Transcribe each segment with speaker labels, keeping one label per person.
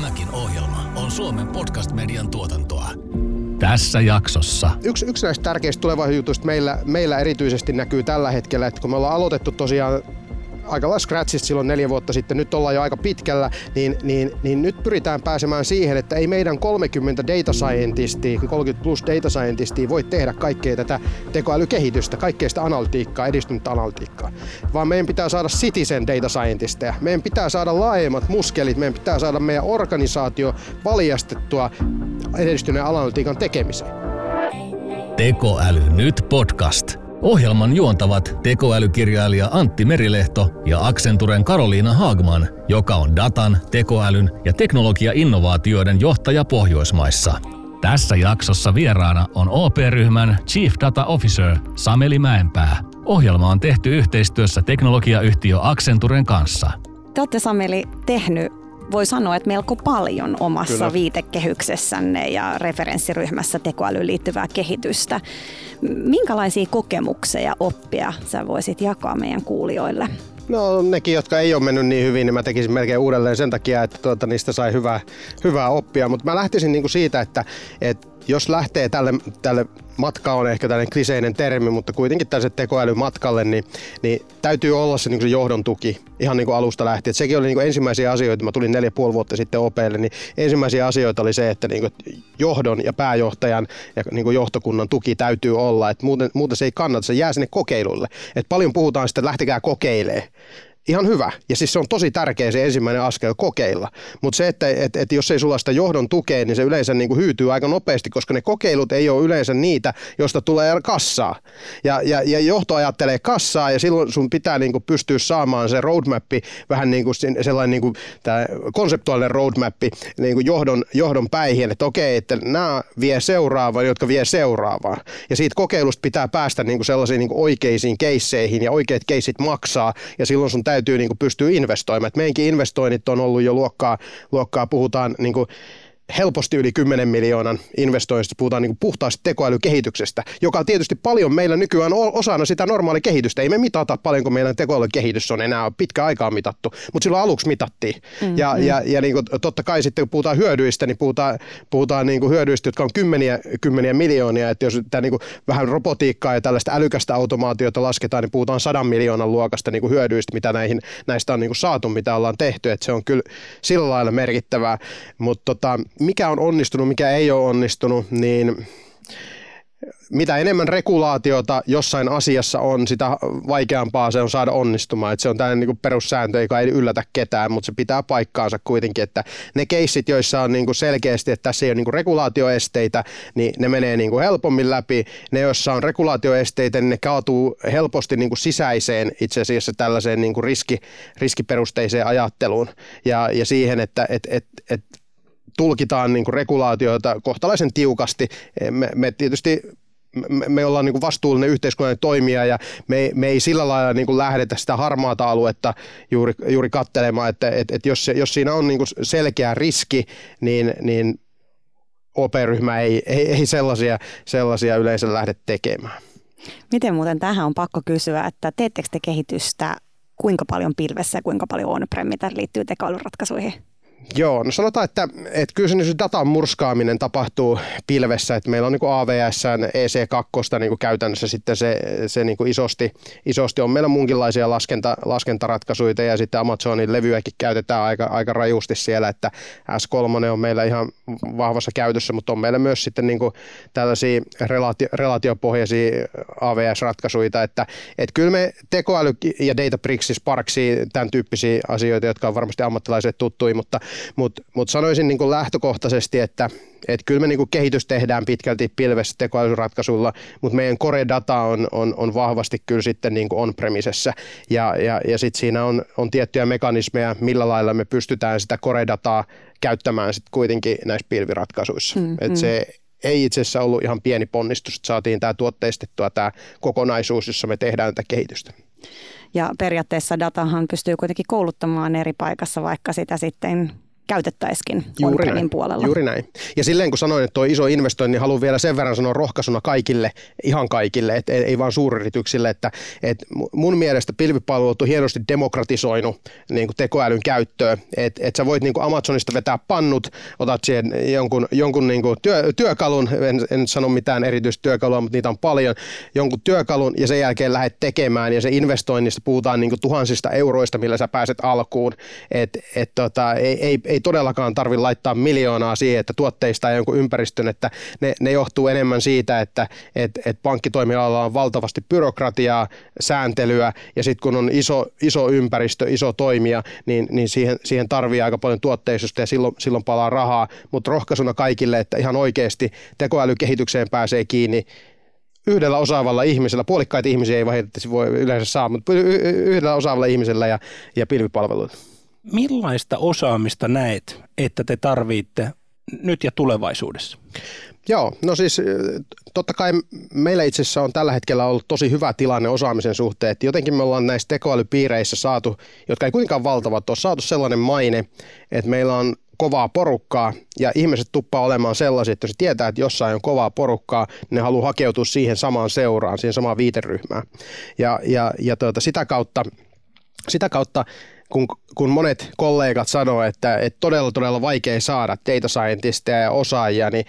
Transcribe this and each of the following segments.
Speaker 1: Tämäkin ohjelma on Suomen podcast-median tuotantoa. Tässä jaksossa.
Speaker 2: Yksi, yksi näistä tärkeistä tulevaisuusjutuista meillä, meillä erityisesti näkyy tällä hetkellä, että kun me ollaan aloitettu tosiaan aika lailla scratchista silloin neljä vuotta sitten, nyt ollaan jo aika pitkällä, niin, niin, niin nyt pyritään pääsemään siihen, että ei meidän 30 data scientistia, 30 plus data scientistia voi tehdä kaikkea tätä tekoälykehitystä, kaikkea sitä analytiikkaa, edistynyttä analytiikkaa, vaan meidän pitää saada citizen data scientisteja, meidän pitää saada laajemmat muskelit, meidän pitää saada meidän organisaatio valjastettua edistyneen analytiikan tekemiseen.
Speaker 1: Tekoäly nyt podcast. Ohjelman juontavat tekoälykirjailija Antti Merilehto ja Accenturen Karoliina Haagman, joka on datan, tekoälyn ja teknologia-innovaatioiden johtaja Pohjoismaissa. Tässä jaksossa vieraana on OP-ryhmän Chief Data Officer Sameli Mäenpää. Ohjelma on tehty yhteistyössä teknologiayhtiö Accenturen kanssa.
Speaker 3: Te olette Sameli tehnyt voi sanoa, että melko paljon omassa Kyllä. viitekehyksessänne ja referenssiryhmässä tekoälyyn liittyvää kehitystä. Minkälaisia kokemuksia ja oppia sä voisit jakaa meidän kuulijoille?
Speaker 2: No nekin, jotka ei ole mennyt niin hyvin, niin mä tekisin melkein uudelleen sen takia, että tuota, niistä sai hyvää, hyvää oppia. Mutta mä lähtisin niinku siitä, että, että jos lähtee tälle, tälle matka on ehkä tällainen kliseinen termi, mutta kuitenkin tällaiselle tekoälymatkalle, niin, niin täytyy olla se, niin se johdon tuki ihan niin kuin alusta lähtien. sekin oli niin kuin ensimmäisiä asioita, mä tulin neljä puoli vuotta sitten OPlle, niin ensimmäisiä asioita oli se, että niin kuin johdon ja pääjohtajan ja niin kuin johtokunnan tuki täytyy olla, että muuten, muuten se ei kannata, se jää sinne kokeilulle. Et paljon puhutaan sitten, lähtekää kokeilemaan ihan hyvä. Ja siis se on tosi tärkeä se ensimmäinen askel kokeilla. Mutta se, että et, et jos ei sulla sitä johdon tukea, niin se yleensä niin kuin hyytyy aika nopeasti, koska ne kokeilut ei ole yleensä niitä, josta tulee kassaa. Ja, ja, ja johto ajattelee kassaa ja silloin sun pitää niin kuin pystyä saamaan se roadmappi, vähän niin kuin sellainen niin kuin tämä konseptuaalinen roadmappi niin kuin johdon, johdon päihin, että okei, että nämä vie seuraavaan, jotka vie seuraavaan. Ja siitä kokeilusta pitää päästä niin kuin sellaisiin niin kuin oikeisiin keisseihin ja oikeat keissit maksaa ja silloin sun täytyy niin kuin pystyä investoimaan. Et meidänkin investoinnit on ollut jo luokkaa, luokkaa puhutaan niin kuin helposti yli 10 miljoonan investoinnista, puhutaan niin kuin puhtaasti tekoälykehityksestä, joka on tietysti paljon meillä nykyään osana sitä normaalia kehitystä. Ei me mitata paljonko meidän tekoälykehitys on enää pitkä aikaa mitattu, mutta silloin aluksi mitattiin. Mm, ja, ja, ja niin kuin totta kai sitten kun puhutaan hyödyistä, niin puhutaan, puhutaan niin kuin hyödyistä, jotka on kymmeniä, kymmeniä miljoonia. Että jos tämä niin kuin vähän robotiikkaa ja tällaista älykästä automaatiota lasketaan, niin puhutaan sadan miljoonan luokasta niin kuin hyödyistä, mitä näihin, näistä on niin kuin saatu, mitä ollaan tehty. Että se on kyllä sillä lailla merkittävää. Mutta tota, mikä on onnistunut, mikä ei ole onnistunut, niin mitä enemmän regulaatiota jossain asiassa on, sitä vaikeampaa se on saada onnistumaan. Et se on tällainen niin perussääntö, joka ei yllätä ketään, mutta se pitää paikkaansa kuitenkin, että ne keissit, joissa on niin selkeästi, että tässä ei ole niin regulaatioesteitä, niin ne menee niin helpommin läpi. Ne, joissa on regulaatioesteitä, niin ne kaatuu helposti niin sisäiseen itse asiassa tällaiseen niin riski, riskiperusteiseen ajatteluun ja, ja siihen, että et, et, et tulkitaan niin kuin regulaatioita kohtalaisen tiukasti. Me, me tietysti me, me ollaan niin kuin vastuullinen yhteiskunnallinen toimija ja me, me ei sillä lailla niin kuin lähdetä sitä harmaata aluetta juuri, juuri katselemaan, että et, et jos, jos siinä on niin kuin selkeä riski, niin, niin OP-ryhmä ei, ei, ei sellaisia, sellaisia yleensä lähde tekemään.
Speaker 3: Miten muuten tähän on pakko kysyä, että teettekö te kehitystä kuinka paljon pilvessä ja kuinka paljon on-prem, mitä liittyy tekoälyratkaisuihin?
Speaker 2: Joo, no sanotaan, että, että kyllä se, se datan murskaaminen tapahtuu pilvessä, että meillä on niin AVS, EC2 niin käytännössä sitten se, se niin isosti, isosti on. Meillä muunkinlaisia laskenta, laskentaratkaisuja ja sitten Amazonin levyäkin käytetään aika, aika rajusti siellä, että S3 on meillä ihan vahvassa käytössä, mutta on meillä myös sitten niin tällaisia relaatio, relaatiopohjaisia AVS-ratkaisuja, että, että kyllä me tekoäly ja Databricks, Sparksi, tämän tyyppisiä asioita, jotka on varmasti ammattilaiset tuttuja, mutta mutta mut sanoisin niin kuin lähtökohtaisesti, että et kyllä me niin kuin kehitys tehdään pitkälti pilvessä tekoälyratkaisulla, mutta meidän core-data on, on, on vahvasti kyllä sitten niin kuin on-premisessä. Ja, ja, ja sitten siinä on, on tiettyjä mekanismeja, millä lailla me pystytään sitä core-dataa käyttämään sitten kuitenkin näissä pilviratkaisuissa. Mm, Et mm. se ei itse asiassa ollut ihan pieni ponnistus, että saatiin tämä tuotteistettua tämä kokonaisuus, jossa me tehdään tätä kehitystä.
Speaker 3: Ja periaatteessa datahan pystyy kuitenkin kouluttamaan eri paikassa, vaikka sitä sitten käytettäisikin on puolella.
Speaker 2: Juuri näin. Ja silleen kun sanoin, että tuo iso investointi, niin haluan vielä sen verran sanoa rohkaisuna kaikille, ihan kaikille, että ei, ei vaan suuryrityksille, että, että mun mielestä pilvipalvelut on hienosti demokratisoinut niin kuin tekoälyn käyttöön, että, että sä voit niin kuin Amazonista vetää pannut, otat siihen jonkun, jonkun niin kuin työ, työkalun, en, en sano mitään erityistä työkalua, mutta niitä on paljon, jonkun työkalun ja sen jälkeen lähdet tekemään ja se investoinnista puhutaan niin kuin tuhansista euroista, millä sä pääset alkuun, että et tota, ei, ei, ei todellakaan tarvitse laittaa miljoonaa siihen, että tuotteista ei jonkun ympäristön, että ne, ne johtuu enemmän siitä, että et, et pankkitoimialalla on valtavasti byrokratiaa, sääntelyä ja sitten kun on iso, iso ympäristö, iso toimija, niin, niin siihen, siihen tarvii aika paljon tuotteistosta ja silloin, silloin palaa rahaa, mutta rohkaisuna kaikille, että ihan oikeasti tekoälykehitykseen pääsee kiinni yhdellä osaavalla ihmisellä, puolikkaita ihmisiä ei valitettavasti voi yleensä saa, mutta yhdellä osaavalla ihmisellä ja, ja pilvipalveluilla.
Speaker 4: Millaista osaamista näet, että te tarvitte nyt ja tulevaisuudessa?
Speaker 2: Joo, no siis totta kai meillä itse asiassa on tällä hetkellä ollut tosi hyvä tilanne osaamisen suhteen, että jotenkin me ollaan näissä tekoälypiireissä saatu, jotka ei kuinkaan valtavat ole, saatu sellainen maine, että meillä on kovaa porukkaa ja ihmiset tuppaa olemaan sellaisia, että jos tietää, että jossain on kovaa porukkaa, niin ne haluaa hakeutua siihen samaan seuraan, siihen samaan viiteryhmään. Ja, ja, ja tuota, sitä kautta, sitä kautta kun, kun monet kollegat sanoo, että, että todella todella vaikea saada data scientisteja ja osaajia, niin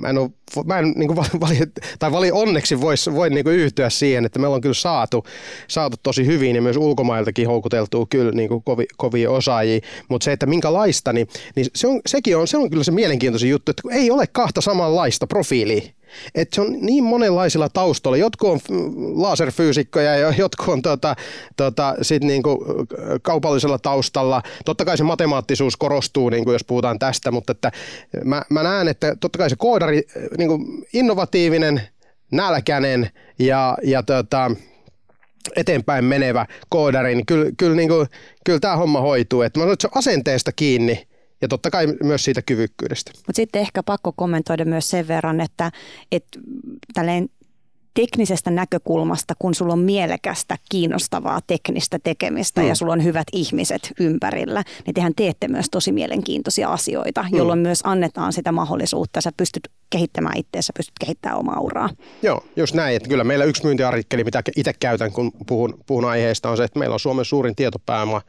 Speaker 2: mä en, ole, mä en niin kuin vali, tai vali onneksi vois, voi niin kuin yhtyä siihen, että meillä on kyllä saatu, saatu tosi hyvin ja myös ulkomailtakin houkuteltuu kyllä niin kuin kovi, kovia osaajia, mutta se, että minkälaista, niin, niin se on, sekin on, se on kyllä se mielenkiintoisin juttu, että ei ole kahta samanlaista profiilia et se on niin monenlaisilla taustoilla. Jotkut on laserfyysikkoja ja jotkut on tota, tota, sit niinku kaupallisella taustalla. Totta kai se matemaattisuus korostuu, niinku jos puhutaan tästä, mutta että mä, mä näen, että totta kai se koodari, niinku innovatiivinen, nälkäinen ja, ja tota, eteenpäin menevä koodari, niin kyllä, kyllä, niin kuin, kyllä tämä homma hoituu. Et mä sanon, että se on asenteesta kiinni ja totta kai myös siitä kyvykkyydestä.
Speaker 3: Mutta sitten ehkä pakko kommentoida myös sen verran, että, että tälleen teknisestä näkökulmasta, kun sulla on mielekästä, kiinnostavaa teknistä tekemistä mm. ja sulla on hyvät ihmiset ympärillä, niin tehän teette myös tosi mielenkiintoisia asioita, mm. jolloin myös annetaan sitä mahdollisuutta. Sä pystyt kehittämään itseäsi, pystyt kehittämään omaa uraa.
Speaker 2: Joo, just näin. Että kyllä meillä yksi myyntiartikkeli, mitä itse käytän, kun puhun, puhun aiheesta, on se, että meillä on Suomen suurin tietopääoma.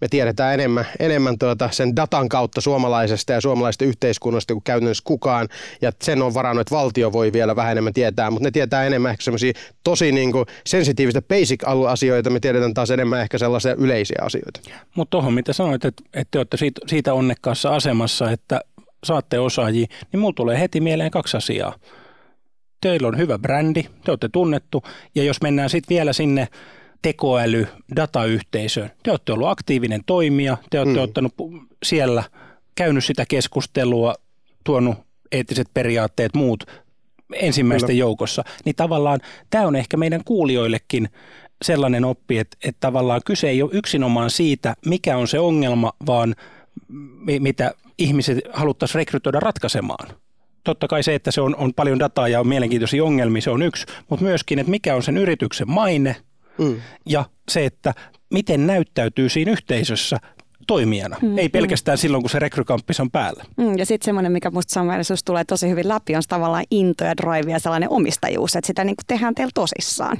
Speaker 2: Me tiedetään enemmän, enemmän tuota sen datan kautta suomalaisesta ja suomalaisesta yhteiskunnasta kuin käytännössä kukaan. Ja sen on varannut, että valtio voi vielä vähän enemmän tietää, mutta ne tietää enemmän ehkä semmoisia tosi niin kuin sensitiivistä basic-asioita. Me tiedetään taas enemmän ehkä sellaisia yleisiä asioita.
Speaker 4: Mutta tuohon, mitä sanoit, että, että te olette siitä, siitä onnekkaassa asemassa, että saatte osaajia, niin mulla tulee heti mieleen kaksi asiaa. Teillä on hyvä brändi, te olette tunnettu, ja jos mennään sitten vielä sinne tekoäly, datayhteisöön, te olette ollut aktiivinen toimija, te olette mm. ottanut siellä, käynyt sitä keskustelua, tuonut eettiset periaatteet, muut ensimmäisten Kyllä. joukossa, niin tavallaan tämä on ehkä meidän kuulijoillekin sellainen oppi, että, että tavallaan kyse ei ole yksinomaan siitä, mikä on se ongelma, vaan mitä ihmiset haluttaisiin rekrytoida ratkaisemaan. Totta kai se, että se on, on paljon dataa ja on mielenkiintoisia ongelmia, se on yksi, mutta myöskin, että mikä on sen yrityksen maine mm. ja se, että miten näyttäytyy siinä yhteisössä toimijana, mm, ei mm. pelkästään mm. silloin, kun se rekrykamppis on päällä.
Speaker 3: Mm, ja sitten semmoinen, mikä musta samanlaisuus tulee tosi hyvin läpi, on tavallaan into ja drive ja sellainen omistajuus, että sitä niin kuin tehdään teillä tosissaan.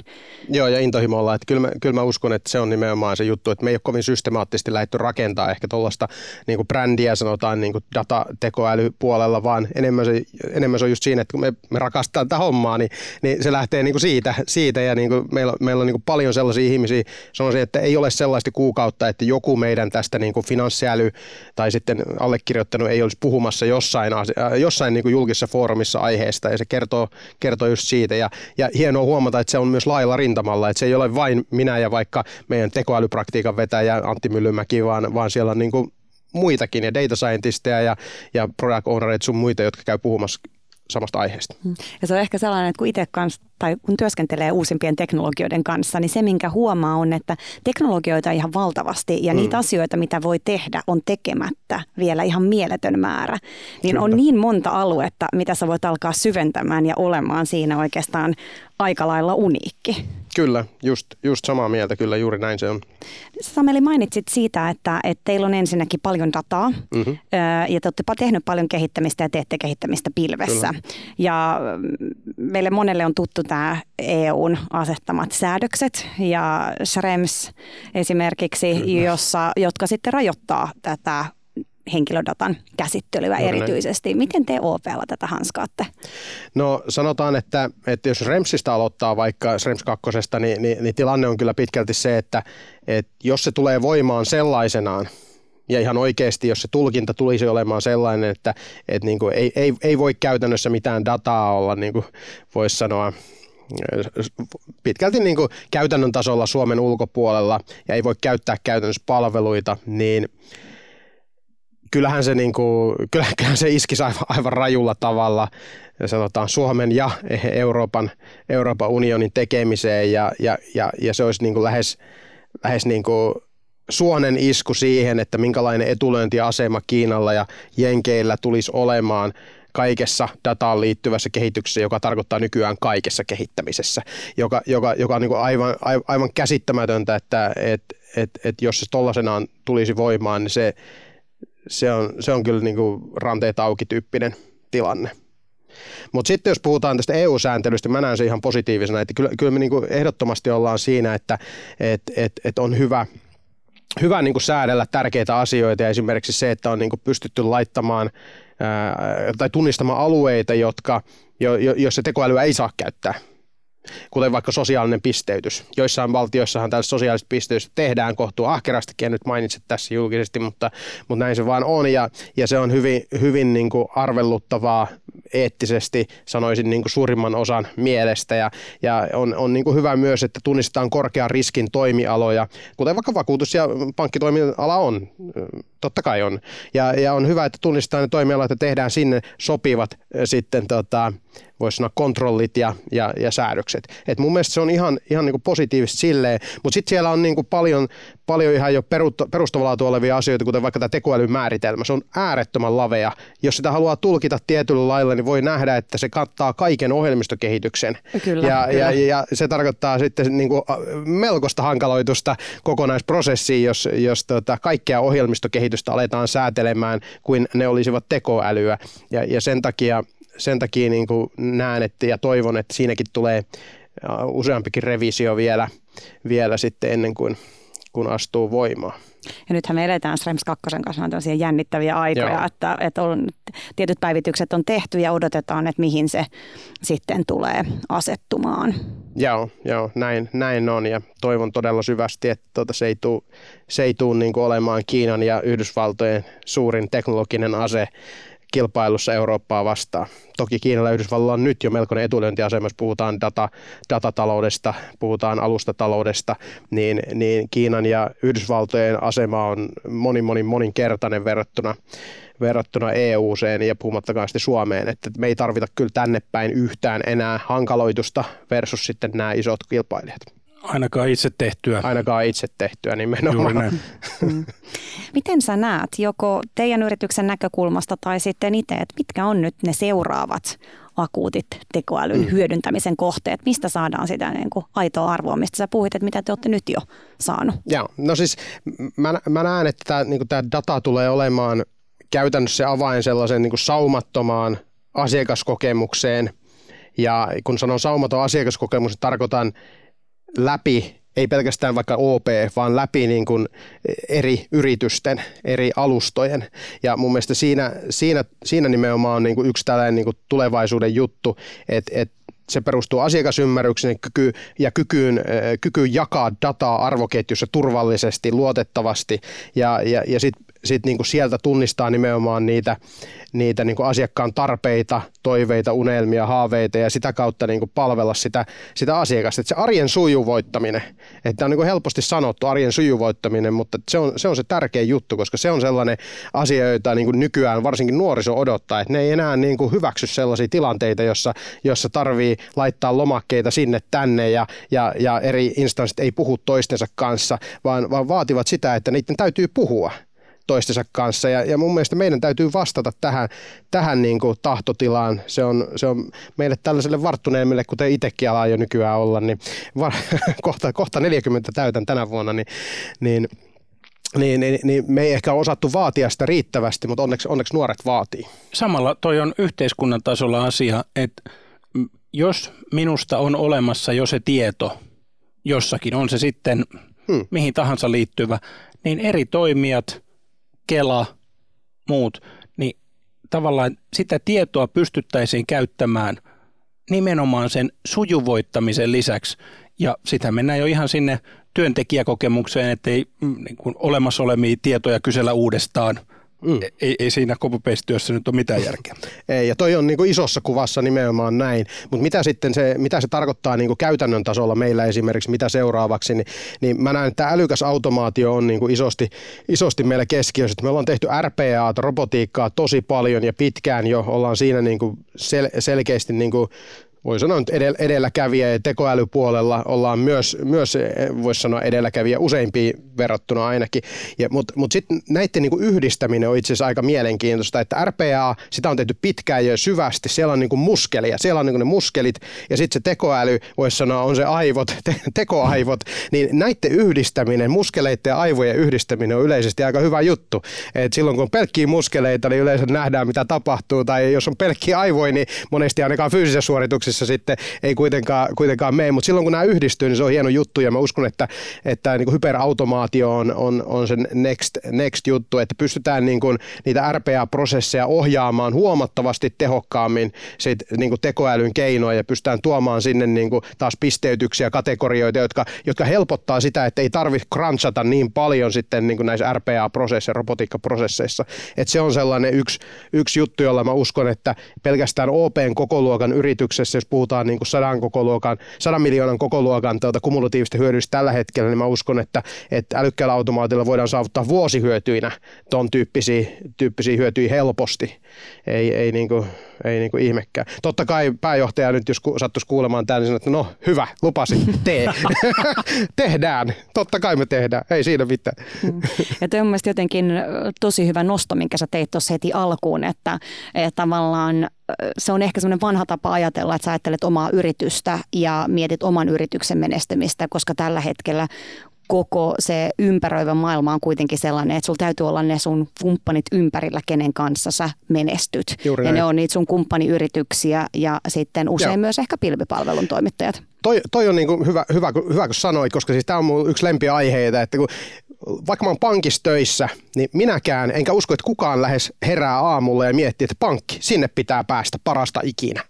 Speaker 2: Joo, ja intohimolla, että kyllä mä, kyllä mä uskon, että se on nimenomaan se juttu, että me ei ole kovin systemaattisesti lähdetty rakentaa ehkä tuollaista niin kuin brändiä, sanotaan niin kuin datatekoälypuolella, vaan enemmän se, enemmän se on just siinä, että kun me, me rakastetaan tätä hommaa, niin, niin se lähtee niin kuin siitä, siitä, ja niin kuin meillä, meillä on niin kuin paljon sellaisia ihmisiä, sanoisin, että ei ole sellaista kuukautta, että joku meidän tästä niin kuin finanssiäly tai sitten allekirjoittanut ei olisi puhumassa jossain, äh, jossain niin kuin julkisessa foorumissa aiheesta ja se kertoo, kertoo just siitä ja, ja hienoa huomata, että se on myös lailla rintamalla, että se ei ole vain minä ja vaikka meidän tekoälypraktiikan vetäjä Antti Myllymäki, vaan, vaan siellä on niin kuin muitakin ja data scientisteja ja, ja product ownereita sun muita, jotka käy puhumassa samasta aiheesta. Mm.
Speaker 3: Ja se on ehkä sellainen, että kun itse kanssa tai kun työskentelee uusimpien teknologioiden kanssa, niin se minkä huomaa on, että teknologioita ihan valtavasti ja mm. niitä asioita, mitä voi tehdä, on tekemättä vielä ihan mieletön määrä. Niin Kyllä. on niin monta aluetta, mitä sä voit alkaa syventämään ja olemaan siinä oikeastaan aika lailla uniikki.
Speaker 2: Kyllä, just, just samaa mieltä, kyllä juuri näin se on.
Speaker 3: Sameli mainitsit siitä, että, että teillä on ensinnäkin paljon dataa mm-hmm. ja te olette tehnyt paljon kehittämistä ja teette kehittämistä pilvessä. Kyllä. Ja mm, meille monelle on tuttu tämä EUn asettamat säädökset ja Schrems esimerkiksi, jossa, jotka sitten rajoittaa tätä henkilödatan käsittelyä Juuri erityisesti. Miten te OPlla tätä hanskaatte?
Speaker 2: No sanotaan, että, että jos Remsistä aloittaa vaikka Rems 2, niin, niin, niin tilanne on kyllä pitkälti se, että, että jos se tulee voimaan sellaisenaan, ja ihan oikeasti, jos se tulkinta tulisi olemaan sellainen, että, että niin kuin ei, ei, ei voi käytännössä mitään dataa olla, niin kuin voisi sanoa, pitkälti niin kuin käytännön tasolla Suomen ulkopuolella ja ei voi käyttää käytännössä palveluita, niin kyllähän se, niin kuin, kyllähän se iskisi aivan, aivan rajulla tavalla sanotaan Suomen ja Euroopan, Euroopan unionin tekemiseen ja, ja, ja, ja se olisi niin kuin lähes, lähes niin kuin suonen isku siihen, että minkälainen etulyöntiasema Kiinalla ja Jenkeillä tulisi olemaan kaikessa dataan liittyvässä kehityksessä, joka tarkoittaa nykyään kaikessa kehittämisessä, joka, joka, joka on niin aivan, aivan käsittämätöntä, että et, et, et jos se tollaisenaan tulisi voimaan, niin se, se on, se on kyllä niin ranteet auki tyyppinen tilanne. Mutta sitten jos puhutaan tästä EU-sääntelystä, mä näen se ihan positiivisena, että kyllä, kyllä me niin ehdottomasti ollaan siinä, että et, et, et on hyvä, hyvä niin kuin säädellä tärkeitä asioita ja esimerkiksi se, että on niin kuin pystytty laittamaan ää, tai tunnistamaan alueita, jotka, jo, jo, jos se tekoälyä ei saa käyttää kuten vaikka sosiaalinen pisteytys. Joissain valtioissahan tällaista sosiaalista pisteytystä tehdään kohtuu ahkerastikin, en nyt mainitse tässä julkisesti, mutta, mutta näin se vaan on, ja, ja se on hyvin, hyvin niin kuin arvelluttavaa eettisesti, sanoisin niin kuin suurimman osan mielestä, ja, ja on, on niin kuin hyvä myös, että tunnistetaan korkean riskin toimialoja, kuten vaikka vakuutus- ja pankkitoimiala on, totta kai on, ja, ja on hyvä, että tunnistetaan ne toimialat ja tehdään sinne sopivat sitten tota, voisi sanoa kontrollit ja, ja, ja säädökset. Et mun mielestä se on ihan, ihan niin positiivista silleen, mutta sitten siellä on niin paljon, paljon ihan jo perustavalaatua olevia asioita, kuten vaikka tämä tekoälyn määritelmä. Se on äärettömän lavea. Jos sitä haluaa tulkita tietyllä lailla, niin voi nähdä, että se kattaa kaiken ohjelmistokehityksen.
Speaker 3: Kyllä,
Speaker 2: ja,
Speaker 3: kyllä.
Speaker 2: Ja, ja se tarkoittaa sitten niin kuin melkoista hankaloitusta kokonaisprosessiin, jos, jos tota kaikkea ohjelmistokehitystä aletaan säätelemään kuin ne olisivat tekoälyä. Ja, ja sen takia sen takia niin kuin näen että, ja toivon, että siinäkin tulee useampikin revisio vielä, vielä sitten ennen kuin kun astuu voimaan.
Speaker 3: Ja nythän me eletään Schrems 2 kanssa tällaisia jännittäviä aikoja, Joo. että, että on, tietyt päivitykset on tehty ja odotetaan, että mihin se sitten tulee asettumaan.
Speaker 2: Joo, joo näin, näin on ja toivon todella syvästi, että tuota, se ei tule, se ei tule niin olemaan Kiinan ja Yhdysvaltojen suurin teknologinen ase kilpailussa Eurooppaa vastaan. Toki Kiinalla ja Yhdysvalloilla on nyt jo melkoinen etulyöntiasema, jos puhutaan data, datataloudesta, puhutaan alustataloudesta, niin, niin Kiinan ja Yhdysvaltojen asema on monin, monin, moninkertainen verrattuna, verrattuna EU-seen ja puhumattakaan sitten Suomeen, että me ei tarvita kyllä tänne päin yhtään enää hankaloitusta versus sitten nämä isot kilpailijat.
Speaker 4: Ainakaan itse tehtyä.
Speaker 2: Ainakaan itse tehtyä nimenomaan.
Speaker 3: Mm. Miten sä näet, joko teidän yrityksen näkökulmasta tai sitten itse, että mitkä on nyt ne seuraavat akuutit tekoälyn mm. hyödyntämisen kohteet? Mistä saadaan sitä niin kuin aitoa arvoa, mistä sä puhuit, että mitä te olette nyt jo saanut?
Speaker 2: Joo, no siis mä, mä näen, että tämä, niin data tulee olemaan käytännössä se avain sellaisen niin saumattomaan asiakaskokemukseen. Ja kun sanon saumaton asiakaskokemus, niin tarkoitan läpi, ei pelkästään vaikka OP, vaan läpi niin kuin eri yritysten, eri alustojen. Ja mun mielestä siinä, siinä, siinä nimenomaan on niin kuin yksi tällainen niin kuin tulevaisuuden juttu, että, että se perustuu asiakasymmärryksen kyky, ja kykyyn, kykyyn jakaa dataa arvoketjussa turvallisesti, luotettavasti ja, ja, ja sitten sit niin kuin sieltä tunnistaa nimenomaan niitä, niitä niin kuin asiakkaan tarpeita, toiveita, unelmia, haaveita ja sitä kautta niin kuin palvella sitä, sitä asiakasta. Et se arjen sujuvoittaminen, että on niin kuin helposti sanottu arjen sujuvoittaminen, mutta se on, se on se tärkeä juttu, koska se on sellainen asia, jota niin kuin nykyään varsinkin nuoriso odottaa, että ne ei enää niin kuin hyväksy sellaisia tilanteita, jossa, jossa tarvii laittaa lomakkeita sinne tänne ja, ja, ja eri instanssit ei puhu toistensa kanssa, vaan, vaan vaativat sitä, että niiden täytyy puhua toistensa kanssa. Ja, ja mun mielestä meidän täytyy vastata tähän, tähän niin kuin tahtotilaan. Se on, se on meille tällaiselle varttuneemmille, kuten itsekin alaa jo nykyään olla, niin var, kohta, kohta 40 täytän tänä vuonna, niin, niin niin, niin, niin me ei ehkä osattu vaatia sitä riittävästi, mutta onneksi, onneksi nuoret vaatii.
Speaker 4: Samalla toi on yhteiskunnan tasolla asia, että jos minusta on olemassa jo se tieto jossakin, on se sitten hmm. mihin tahansa liittyvä, niin eri toimijat, Kela, muut, niin tavallaan sitä tietoa pystyttäisiin käyttämään nimenomaan sen sujuvoittamisen lisäksi. Ja sitä mennään jo ihan sinne työntekijäkokemukseen, ettei mm, niin olemassa olemia tietoja kysellä uudestaan – Mm. Ei, ei siinä copy-paste-työssä nyt ole mitään järkeä.
Speaker 2: Ei, ja toi on niin kuin isossa kuvassa nimenomaan näin. Mutta mitä sitten se, mitä se tarkoittaa niin kuin käytännön tasolla meillä esimerkiksi, mitä seuraavaksi, niin, niin mä näen, että älykäs automaatio on niin kuin isosti, isosti meillä keskiössä. Me ollaan tehty RPA, robotiikkaa tosi paljon ja pitkään jo ollaan siinä niin kuin sel, selkeästi niin kuin voi sanoa nyt edelläkävijä ja tekoälypuolella ollaan myös, myös voisi sanoa edelläkävijä useimpiin verrattuna ainakin. Mutta mut sitten näiden niinku yhdistäminen on itse asiassa aika mielenkiintoista, että RPA, sitä on tehty pitkään ja syvästi, siellä on niinku muskelia, siellä on niinku ne muskelit ja sitten se tekoäly, voisi sanoa on se aivot, te, tekoaivot, niin näiden yhdistäminen, muskeleiden ja aivojen yhdistäminen on yleisesti aika hyvä juttu. Et silloin kun on pelkkiä muskeleita, niin yleensä nähdään mitä tapahtuu, tai jos on pelkkiä aivoja, niin monesti ainakaan fyysisessä suorituksessa prosessissa sitten ei kuitenkaan, kuitenkaan mene, mutta silloin kun nämä yhdistyy, niin se on hieno juttu ja mä uskon, että, että niin kuin hyperautomaatio on, on, on se next, next juttu, että pystytään niin kuin niitä RPA-prosesseja ohjaamaan huomattavasti tehokkaammin sit, niin kuin tekoälyn keinoja ja pystytään tuomaan sinne niin kuin taas pisteytyksiä, kategorioita, jotka, jotka helpottaa sitä, että ei tarvitse crunchata niin paljon sitten niin kuin näissä RPA-prosesseissa, robotiikkaprosesseissa. että se on sellainen yksi, yksi juttu, jolla mä uskon, että pelkästään OPn kokoluokan yrityksessä, jos puhutaan niin kuin sadan, kokoluokan, sadan miljoonan kokoluokan tuota kumulatiivista hyödyistä tällä hetkellä, niin mä uskon, että, että älykkäällä automaatilla voidaan saavuttaa vuosihyötyinä ton tyyppisiä, tyyppisiä hyötyjä helposti. Ei, ei, niin kuin, ei niin kuin ihmekään. Totta kai pääjohtaja nyt, jos sattuisi kuulemaan tämän, niin sanoo, että no hyvä, lupasin, tee. tehdään. Totta kai me tehdään. Ei siinä mitään.
Speaker 3: Mm. Ja toi on jotenkin tosi hyvä nosto, minkä sä teit tuossa heti alkuun, että, että tavallaan se on ehkä semmoinen vanha tapa ajatella, että sä ajattelet omaa yritystä ja mietit oman yrityksen menestymistä, koska tällä hetkellä koko se ympäröivä maailma on kuitenkin sellainen, että sulla täytyy olla ne sun kumppanit ympärillä, kenen kanssa sä menestyt. Juuri ja näin. ne on niitä sun kumppaniyrityksiä ja sitten usein Joo. myös ehkä pilvipalvelun toimittajat.
Speaker 2: Toi, toi on niin kuin hyvä, hyvä, hyvä, kun sanoit, koska siis tämä on mun yksi lempiaiheita, että kun vaikka mä oon pankissa töissä, niin minäkään, enkä usko, että kukaan lähes herää aamulla ja miettii, että pankki, sinne pitää päästä parasta ikinä.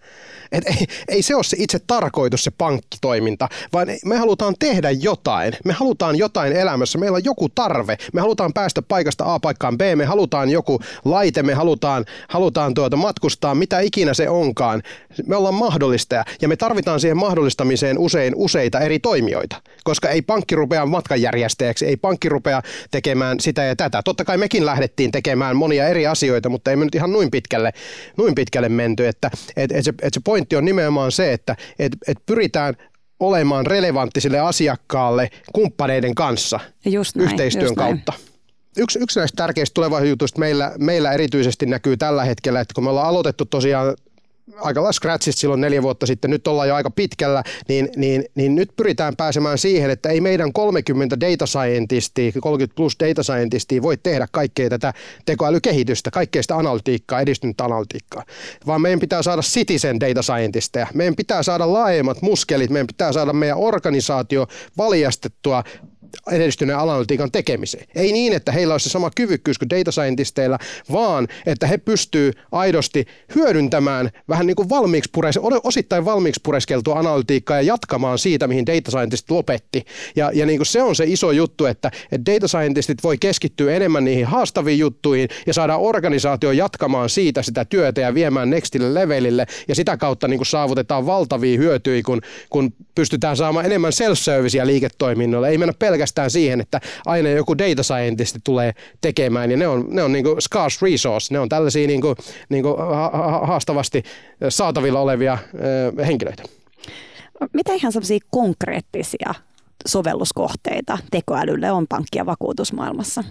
Speaker 2: Et ei, ei se ole se itse tarkoitus, se pankkitoiminta, vaan me halutaan tehdä jotain. Me halutaan jotain elämässä. Meillä on joku tarve. Me halutaan päästä paikasta A paikkaan B. Me halutaan joku laite. Me halutaan, halutaan tuota matkustaa, mitä ikinä se onkaan. Me ollaan mahdollistaja ja me tarvitaan siihen mahdollistamiseen usein useita eri toimijoita, koska ei pankki rupea matkanjärjestäjäksi, ei pankki rupea tekemään sitä ja tätä. Totta kai mekin lähdettiin tekemään monia eri asioita, mutta ei me nyt ihan noin pitkälle, noin pitkälle menty, että et, et se, et se pointti on nimenomaan se, että et, et pyritään olemaan relevantti sille asiakkaalle kumppaneiden kanssa just näin, yhteistyön just kautta. Näin. Yksi, yksi näistä tärkeistä tulevaisuusjutuista meillä, meillä erityisesti näkyy tällä hetkellä, että kun me ollaan aloitettu tosiaan aika lailla scratchista silloin neljä vuotta sitten, nyt ollaan jo aika pitkällä, niin, niin, niin nyt pyritään pääsemään siihen, että ei meidän 30 data scientistia, 30 plus data scientistia voi tehdä kaikkea tätä tekoälykehitystä, kaikkea sitä analytiikkaa, edistynyttä analytiikkaa, vaan meidän pitää saada citizen data scientisteja, meidän pitää saada laajemmat muskelit, meidän pitää saada meidän organisaatio valjastettua edistyneen analytiikan tekemiseen. Ei niin, että heillä olisi se sama kyvykkyys kuin data scientisteilla, vaan että he pystyy aidosti hyödyntämään vähän niin kuin valmiiksi pures, osittain valmiiksi pureskeltua analytiikkaa ja jatkamaan siitä, mihin data scientistit lopetti. Ja, ja niin kuin se on se iso juttu, että, että data scientistit voi keskittyä enemmän niihin haastaviin juttuihin ja saada organisaatio jatkamaan siitä sitä työtä ja viemään nextille levelille ja sitä kautta niin kuin saavutetaan valtavia hyötyjä, kun, kun pystytään saamaan enemmän self-serviceä liiketoiminnoille. Ei mennä pelkästään siihen, että aina joku data scientist tulee tekemään ja ne on, ne on niin kuin scarce resource, ne on tällaisia niin kuin, niin kuin haastavasti saatavilla olevia henkilöitä.
Speaker 3: Mitä ihan sellaisia konkreettisia sovelluskohteita tekoälylle on pankki- ja vakuutusmaailmassa?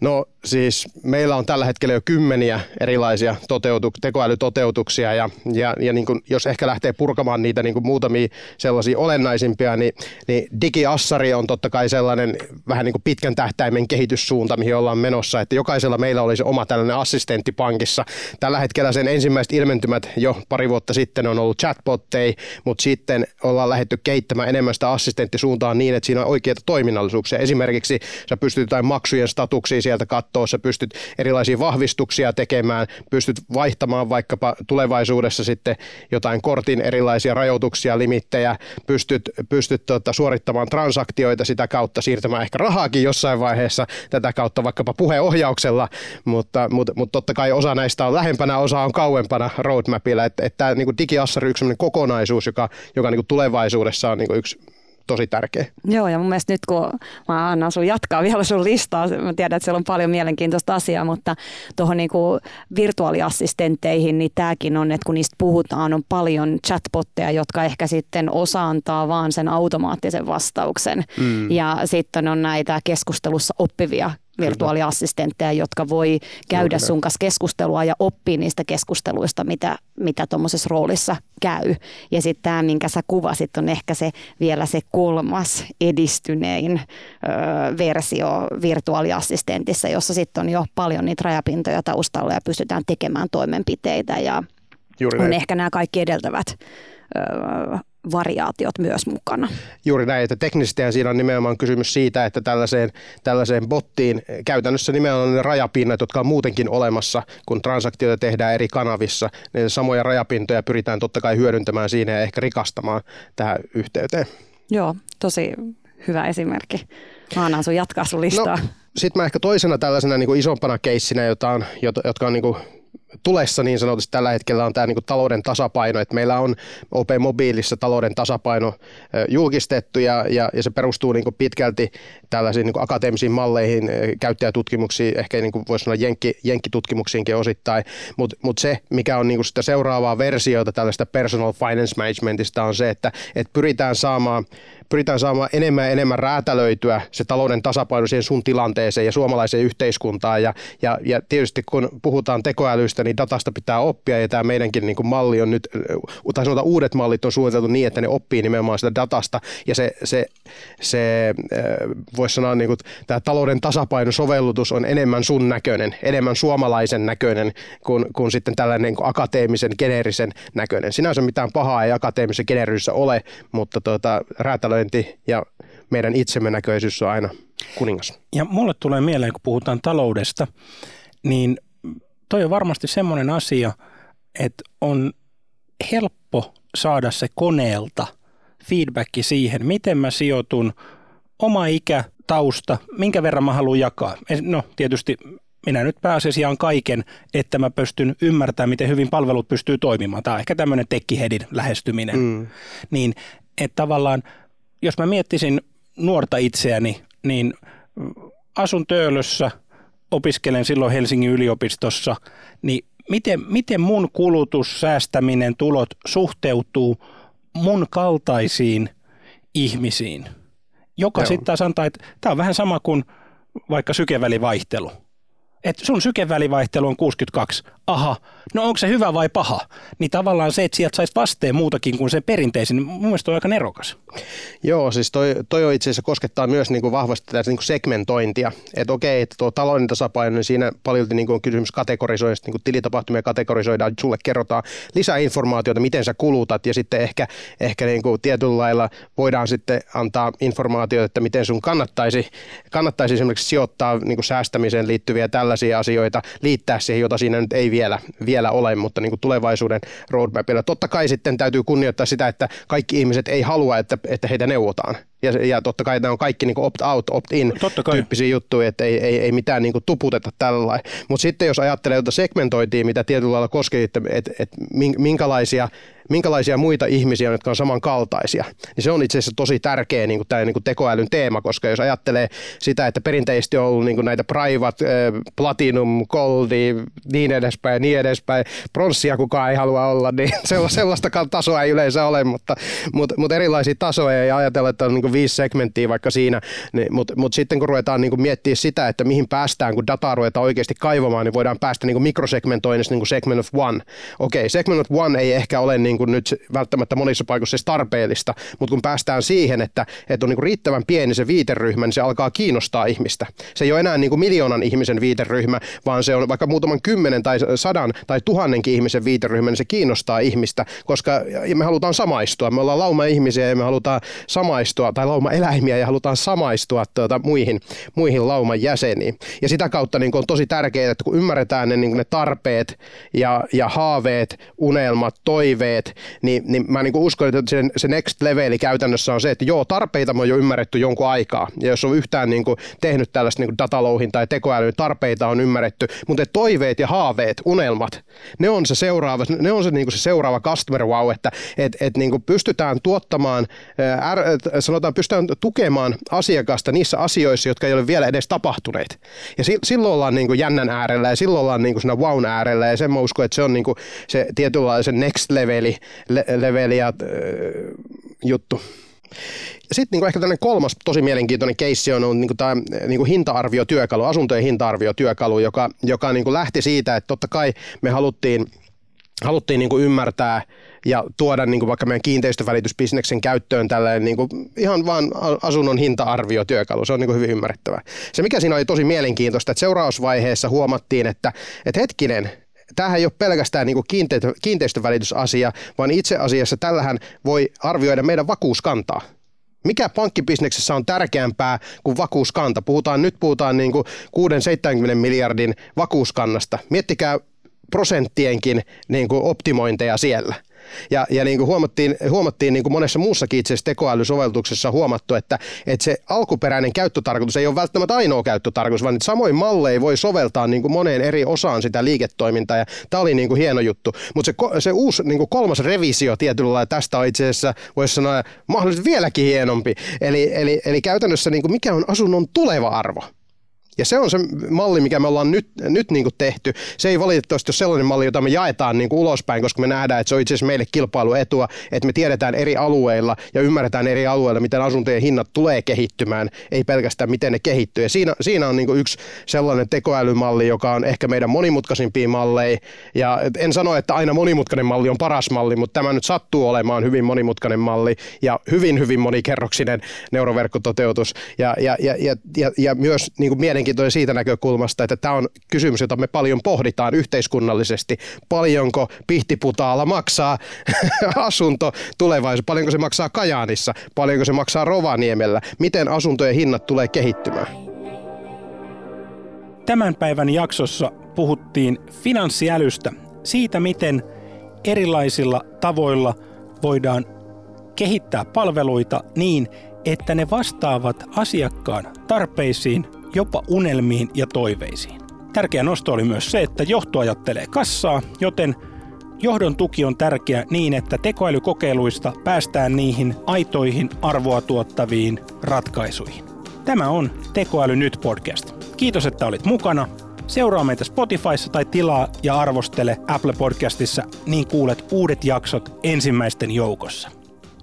Speaker 2: No siis meillä on tällä hetkellä jo kymmeniä erilaisia toteutu- tekoälytoteutuksia ja, ja, ja niin kuin, jos ehkä lähtee purkamaan niitä niin kuin muutamia sellaisia olennaisimpia, niin, niin digiassari on totta kai sellainen vähän niin kuin pitkän tähtäimen kehityssuunta, mihin ollaan menossa, että jokaisella meillä olisi oma tällainen assistentti pankissa. Tällä hetkellä sen ensimmäiset ilmentymät jo pari vuotta sitten on ollut chatbotteja, mutta sitten ollaan lähdetty kehittämään enemmän sitä assistenttisuuntaan niin, että siinä on oikeita toiminnallisuuksia. Esimerkiksi sä pystyt jotain maksujen statuksia sieltä katsoa, sä pystyt erilaisia vahvistuksia tekemään, pystyt vaihtamaan vaikkapa tulevaisuudessa sitten jotain kortin erilaisia rajoituksia, limittejä, pystyt, pystyt tota, suorittamaan transaktioita sitä kautta, siirtämään ehkä rahaakin jossain vaiheessa tätä kautta vaikkapa puheohjauksella, mutta, mutta, mutta totta kai osa näistä on lähempänä, osa on kauempana roadmapilla, että, että tämä niin digiassari on yksi kokonaisuus, joka, joka niin tulevaisuudessa on niin yksi tosi tärkeä.
Speaker 3: Joo, ja mun mielestä nyt kun mä annan sun jatkaa vielä sun listaa, mä tiedän, että siellä on paljon mielenkiintoista asiaa, mutta tuohon niin virtuaaliassistentteihin, niin tämäkin on, että kun niistä puhutaan, on paljon chatbotteja, jotka ehkä sitten osa antaa vaan sen automaattisen vastauksen. Mm. Ja sitten on näitä keskustelussa oppivia virtuaaliassistentteja, jotka voi käydä sun kanssa keskustelua ja oppia niistä keskusteluista, mitä, mitä tuommoisessa roolissa käy. Ja sitten tämä, minkä sä kuvasit, on ehkä se vielä se kolmas edistynein ö, versio virtuaaliassistentissa, jossa sitten on jo paljon niitä rajapintoja taustalla ja pystytään tekemään toimenpiteitä ja Juuri on ehkä nämä kaikki edeltävät ö, variaatiot myös mukana.
Speaker 2: Juuri näin, että teknisesti siinä on nimenomaan kysymys siitä, että tällaiseen, tällaiseen bottiin käytännössä nimenomaan ne rajapinnat, jotka on muutenkin olemassa, kun transaktioita tehdään eri kanavissa, niin samoja rajapintoja pyritään totta kai hyödyntämään siinä ja ehkä rikastamaan tähän yhteyteen.
Speaker 3: Joo, tosi hyvä esimerkki. Mä annan sun jatkaa sun listaa. No,
Speaker 2: sitten mä ehkä toisena tällaisena niin kuin isompana keissinä, jota on, jotka on niin kuin tulessa niin sanotusti tällä hetkellä on tämä niin talouden tasapaino, että meillä on OP Mobiilissa talouden tasapaino julkistettu ja, ja, ja se perustuu niin pitkälti tällaisiin niin akateemisiin malleihin, käyttäjätutkimuksiin, ehkä niin voisi sanoa jenkki, jenkkitutkimuksiinkin osittain, mutta mut se, mikä on niin sitä seuraavaa versiota tällaista personal finance managementista on se, että, että pyritään saamaan pyritään saamaan enemmän ja enemmän räätälöityä se talouden tasapaino siihen sun tilanteeseen ja suomalaiseen yhteiskuntaan. Ja, ja, ja tietysti kun puhutaan tekoälystä, niin datasta pitää oppia ja tämä meidänkin niin kuin malli on nyt, tai sanotaan uudet mallit on suunniteltu niin, että ne oppii nimenomaan sitä datasta ja se, se, se voisi sanoa niin kuin, tämä talouden tasapainosovellutus on enemmän sun näköinen, enemmän suomalaisen näköinen kuin, kuin sitten tällainen niin kuin akateemisen, geneerisen näköinen. Sinänsä mitään pahaa ei akateemisessa geneerisyydessä ole, mutta tuota, räätälöity arviointi ja meidän itsemme näköisyys on aina kuningas.
Speaker 4: Ja mulle tulee mieleen, kun puhutaan taloudesta, niin toi on varmasti semmoinen asia, että on helppo saada se koneelta feedbacki siihen, miten mä sijoitun, oma ikä, tausta, minkä verran mä haluan jakaa. No tietysti minä nyt pääasiassa jaan kaiken, että mä pystyn ymmärtämään, miten hyvin palvelut pystyy toimimaan. Tämä on ehkä tämmöinen tekkihedin lähestyminen. Mm. Niin, että tavallaan jos mä miettisin nuorta itseäni, niin asun Töölössä, opiskelen silloin Helsingin yliopistossa, niin miten, miten mun kulutus, säästäminen, tulot suhteutuu mun kaltaisiin ihmisiin, joka sitten taas antaa, että tämä on vähän sama kuin vaikka sykevälivaihtelu. Että sun sykevälivaihtelu on 62. Aha, no onko se hyvä vai paha? Niin tavallaan se, että sieltä saisi vasteen muutakin kuin se perinteisin, niin mun mielestä on aika nerokas.
Speaker 2: Joo, siis toi, toi on itse asiassa koskettaa myös niin kuin vahvasti tätä niin kuin segmentointia. Että okei, että tuo talouden tasapaino, niin siinä paljon niin kuin on kysymys kategorisoinnista, niin kuin tilitapahtumia kategorisoidaan, sulle kerrotaan lisää informaatiota, miten sä kulutat ja sitten ehkä, ehkä niin kuin tietyllä lailla voidaan sitten antaa informaatiota, että miten sun kannattaisi, kannattaisi esimerkiksi sijoittaa niin kuin säästämiseen liittyviä tällaisia asioita, liittää siihen, jota siinä nyt ei vielä, vielä ole, mutta niin kuin tulevaisuuden roadmapilla. Totta kai sitten täytyy kunnioittaa sitä, että kaikki ihmiset ei halua, että, että heitä neuvotaan. Ja, ja totta kai nämä on kaikki niin opt-out, opt-in tyyppisiä juttuja, että ei, ei, ei mitään niin tuputeta tällä Mutta sitten jos ajattelee jotain segmentointia, mitä tietyllä lailla koskee, että et, et minkälaisia minkälaisia muita ihmisiä, jotka on samankaltaisia, niin se on itse asiassa tosi tärkeä niin kuin tämä niin kuin tekoälyn teema, koska jos ajattelee sitä, että perinteisesti on ollut niin kuin näitä private, platinum, goldi, niin edespäin ja niin edespäin, pronssia kukaan ei halua olla, niin sellaistakaan tasoa ei yleensä ole, mutta, mutta, mutta erilaisia tasoja ja ajatella, että on niin kuin viisi segmenttiä vaikka siinä, niin, mutta, mutta sitten kun ruvetaan niin kuin miettiä sitä, että mihin päästään, kun dataa ruvetaan oikeasti kaivamaan, niin voidaan päästä niin kuin mikrosegmentoinnista niin segment of one. Okei, segment of one ei ehkä ole niin kuin nyt välttämättä monissa paikoissa edes tarpeellista, mutta kun päästään siihen, että, että on niin kuin riittävän pieni se viiteryhmä, niin se alkaa kiinnostaa ihmistä. Se ei ole enää niin kuin miljoonan ihmisen viiteryhmä, vaan se on vaikka muutaman kymmenen tai sadan tai tuhannenkin ihmisen viiteryhmä, niin se kiinnostaa ihmistä, koska me halutaan samaistua. Me ollaan lauma ihmisiä ja me halutaan samaistua, tai lauma eläimiä ja halutaan samaistua tuota, muihin, muihin lauman jäseniin. Ja sitä kautta niin on tosi tärkeää, että kun ymmärretään ne, niin ne tarpeet ja, ja haaveet, unelmat, toiveet, niin, niin mä niin uskon, että se, se next leveli käytännössä on se, että joo, tarpeita on jo ymmärretty jonkun aikaa. Ja jos on yhtään niin kuin tehnyt tällaista niin datalouhin tai tekoälyyn, tarpeita on ymmärretty, mutta toiveet ja haaveet, unelmat, ne on se seuraava, ne on se, niin kuin se seuraava customer wow, että et, et niin kuin pystytään tuottamaan, är, sanotaan, pystytään tukemaan asiakasta niissä asioissa, jotka ei ole vielä edes tapahtuneet. Ja si, silloin ollaan niin kuin jännän äärellä ja silloin ollaan niin kuin siinä wow äärellä ja sen mä uskon, että se on niin kuin se tietynlaisen next leveli, le- leveliä äh, juttu. Sitten niin ehkä tämmöinen kolmas tosi mielenkiintoinen keissi on niin tämä niin hinta-arviotyökalu, asuntojen hinta-arviotyökalu, joka, joka niin lähti siitä, että totta kai me haluttiin, haluttiin niin ymmärtää ja tuoda niin kuin vaikka meidän kiinteistövälitysbisneksen käyttöön tällainen niin kuin ihan vaan asunnon hinta-arviotyökalu. Se on niin kuin hyvin ymmärrettävä. Se mikä siinä oli tosi mielenkiintoista, että seurausvaiheessa huomattiin, että, että hetkinen, tämähän ei ole pelkästään niin kiinteistö, kiinteistövälitysasia, vaan itse asiassa tällähän voi arvioida meidän vakuuskantaa. Mikä pankkibisneksessä on tärkeämpää kuin vakuuskanta? Puhutaan, nyt puhutaan niin kuin 6-70 miljardin vakuuskannasta. Miettikää prosenttienkin niin kuin optimointeja siellä. Ja, ja niin kuin huomattiin, huomattiin niin kuin monessa muussakin itse asiassa tekoälysovelluksessa huomattu, että, että se alkuperäinen käyttötarkoitus ei ole välttämättä ainoa käyttötarkoitus, vaan samoin malleja voi soveltaa niin kuin moneen eri osaan sitä liiketoimintaa. Ja tämä oli niin kuin hieno juttu. Mutta se, se uusi niin kuin kolmas revisio tietyllä lailla tästä on itse asiassa, voisi sanoa, mahdollisesti vieläkin hienompi. Eli, eli, eli käytännössä niin kuin mikä on asunnon tuleva arvo. Ja se on se malli, mikä me ollaan nyt, nyt niin kuin tehty. Se ei valitettavasti ole sellainen malli, jota me jaetaan niin kuin ulospäin, koska me nähdään, että se on itse asiassa meille kilpailuetua, että me tiedetään eri alueilla ja ymmärretään eri alueilla, miten asuntojen hinnat tulee kehittymään, ei pelkästään miten ne kehittyy. Ja siinä, siinä on niin kuin yksi sellainen tekoälymalli, joka on ehkä meidän monimutkaisimpia malleja. Ja en sano, että aina monimutkainen malli on paras malli, mutta tämä nyt sattuu olemaan hyvin monimutkainen malli ja hyvin, hyvin monikerroksinen neuroverkkototeutus. Ja, ja, ja, ja, ja, ja myös niin kuin mielenkiintoinen siitä näkökulmasta, että tämä on kysymys, jota me paljon pohditaan yhteiskunnallisesti. Paljonko pihtiputaalla maksaa asunto tulevaisuudessa? Paljonko se maksaa Kajaanissa? Paljonko se maksaa Rovaniemellä? Miten asuntojen hinnat tulee kehittymään?
Speaker 4: Tämän päivän jaksossa puhuttiin finanssiälystä, siitä miten erilaisilla tavoilla voidaan kehittää palveluita niin, että ne vastaavat asiakkaan tarpeisiin jopa unelmiin ja toiveisiin. Tärkeä nosto oli myös se, että johto ajattelee kassaa, joten johdon tuki on tärkeä niin, että tekoälykokeiluista päästään niihin aitoihin arvoa tuottaviin ratkaisuihin. Tämä on Tekoäly nyt podcast. Kiitos, että olit mukana. Seuraa meitä Spotifyssa tai tilaa ja arvostele Apple Podcastissa, niin kuulet uudet jaksot ensimmäisten joukossa.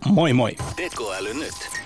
Speaker 4: Moi moi! Tekoäly nyt.